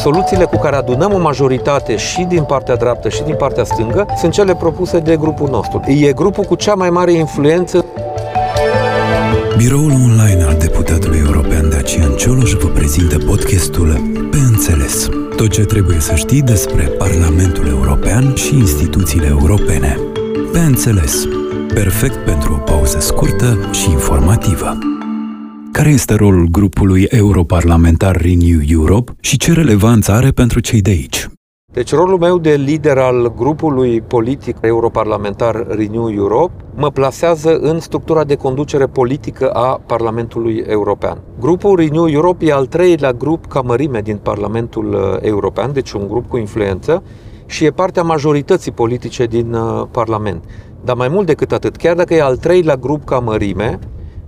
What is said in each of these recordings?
Soluțiile cu care adunăm o majoritate și din partea dreaptă și din partea stângă sunt cele propuse de grupul nostru. E grupul cu cea mai mare influență Biroul online al deputatului european Dacian Cioloș vă prezintă podcastul Pe Înțeles. Tot ce trebuie să știi despre Parlamentul European și instituțiile europene. Pe Înțeles. Perfect pentru o pauză scurtă și informativă. Care este rolul grupului europarlamentar Renew Europe și ce relevanță are pentru cei de aici? Deci rolul meu de lider al grupului politic europarlamentar Renew Europe mă plasează în structura de conducere politică a Parlamentului European. Grupul Renew Europe e al treilea grup ca mărime din Parlamentul uh, European, deci un grup cu influență și e partea majorității politice din uh, Parlament. Dar mai mult decât atât, chiar dacă e al treilea grup ca mărime,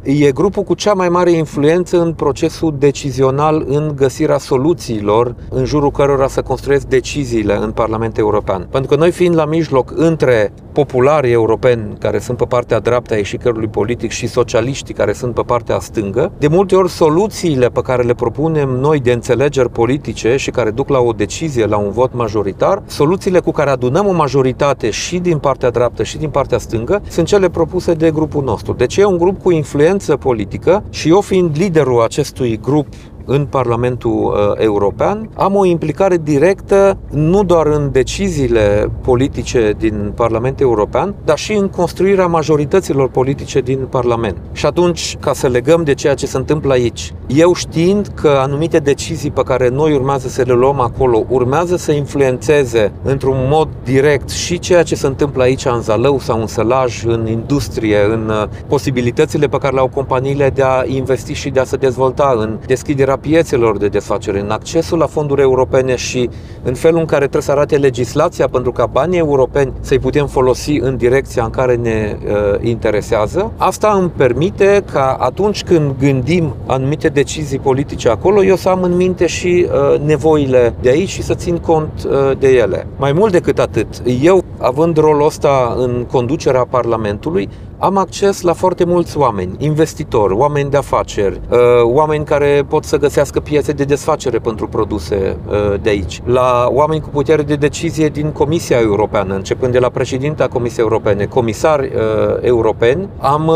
e grupul cu cea mai mare influență în procesul decizional în găsirea soluțiilor în jurul cărora să construiesc deciziile în Parlamentul European. Pentru că noi fiind la mijloc între popularii europeni care sunt pe partea dreaptă a ieșicărului politic și socialiștii care sunt pe partea stângă, de multe ori soluțiile pe care le propunem noi de înțelegeri politice și care duc la o decizie, la un vot majoritar, soluțiile cu care adunăm o majoritate și din partea dreaptă și din partea stângă, sunt cele propuse de grupul nostru. Deci e un grup cu influență influență politică și eu fiind liderul acestui grup în Parlamentul uh, European, am o implicare directă nu doar în deciziile politice din Parlamentul European, dar și în construirea majorităților politice din Parlament. Și atunci, ca să legăm de ceea ce se întâmplă aici, eu știind că anumite decizii pe care noi urmează să le luăm acolo urmează să influențeze într-un mod direct și ceea ce se întâmplă aici în Zalău sau în Sălaj, în industrie, în uh, posibilitățile pe care le au companiile de a investi și de a se dezvolta, în deschiderea deschiderea piețelor de desfacere, în accesul la fonduri europene și în felul în care trebuie să arate legislația pentru ca banii europeni să-i putem folosi în direcția în care ne uh, interesează. Asta îmi permite ca atunci când gândim anumite decizii politice acolo, eu să am în minte și uh, nevoile de aici și să țin cont uh, de ele. Mai mult decât atât, eu, având rolul ăsta în conducerea Parlamentului, am acces la foarte mulți oameni, investitori, oameni de afaceri, uh, oameni care pot să găsească piețe de desfacere pentru produse uh, de aici, la oameni cu putere de decizie din Comisia Europeană, începând de la președinta Comisiei Europene, comisari uh, europeni. Am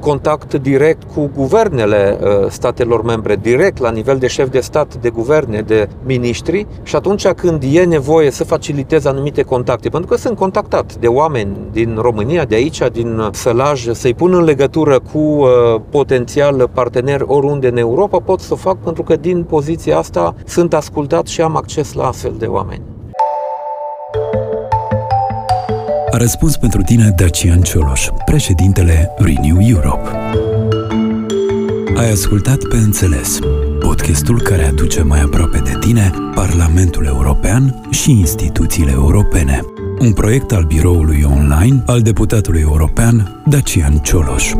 contact direct cu guvernele statelor membre, direct la nivel de șef de stat, de guverne, de miniștri și atunci când e nevoie să facilitez anumite contacte, pentru că sunt contactat de oameni din România, de aici, din Sălar, mesaj, să-i pun în legătură cu uh, potențial partener oriunde în Europa, pot să o fac pentru că din poziția asta sunt ascultat și am acces la astfel de oameni. A răspuns pentru tine Dacian Cioloș, președintele Renew Europe. Ai ascultat pe înțeles podcastul care aduce mai aproape de tine Parlamentul European și instituțiile europene un proiect al biroului online al deputatului european Dacian Cioloș.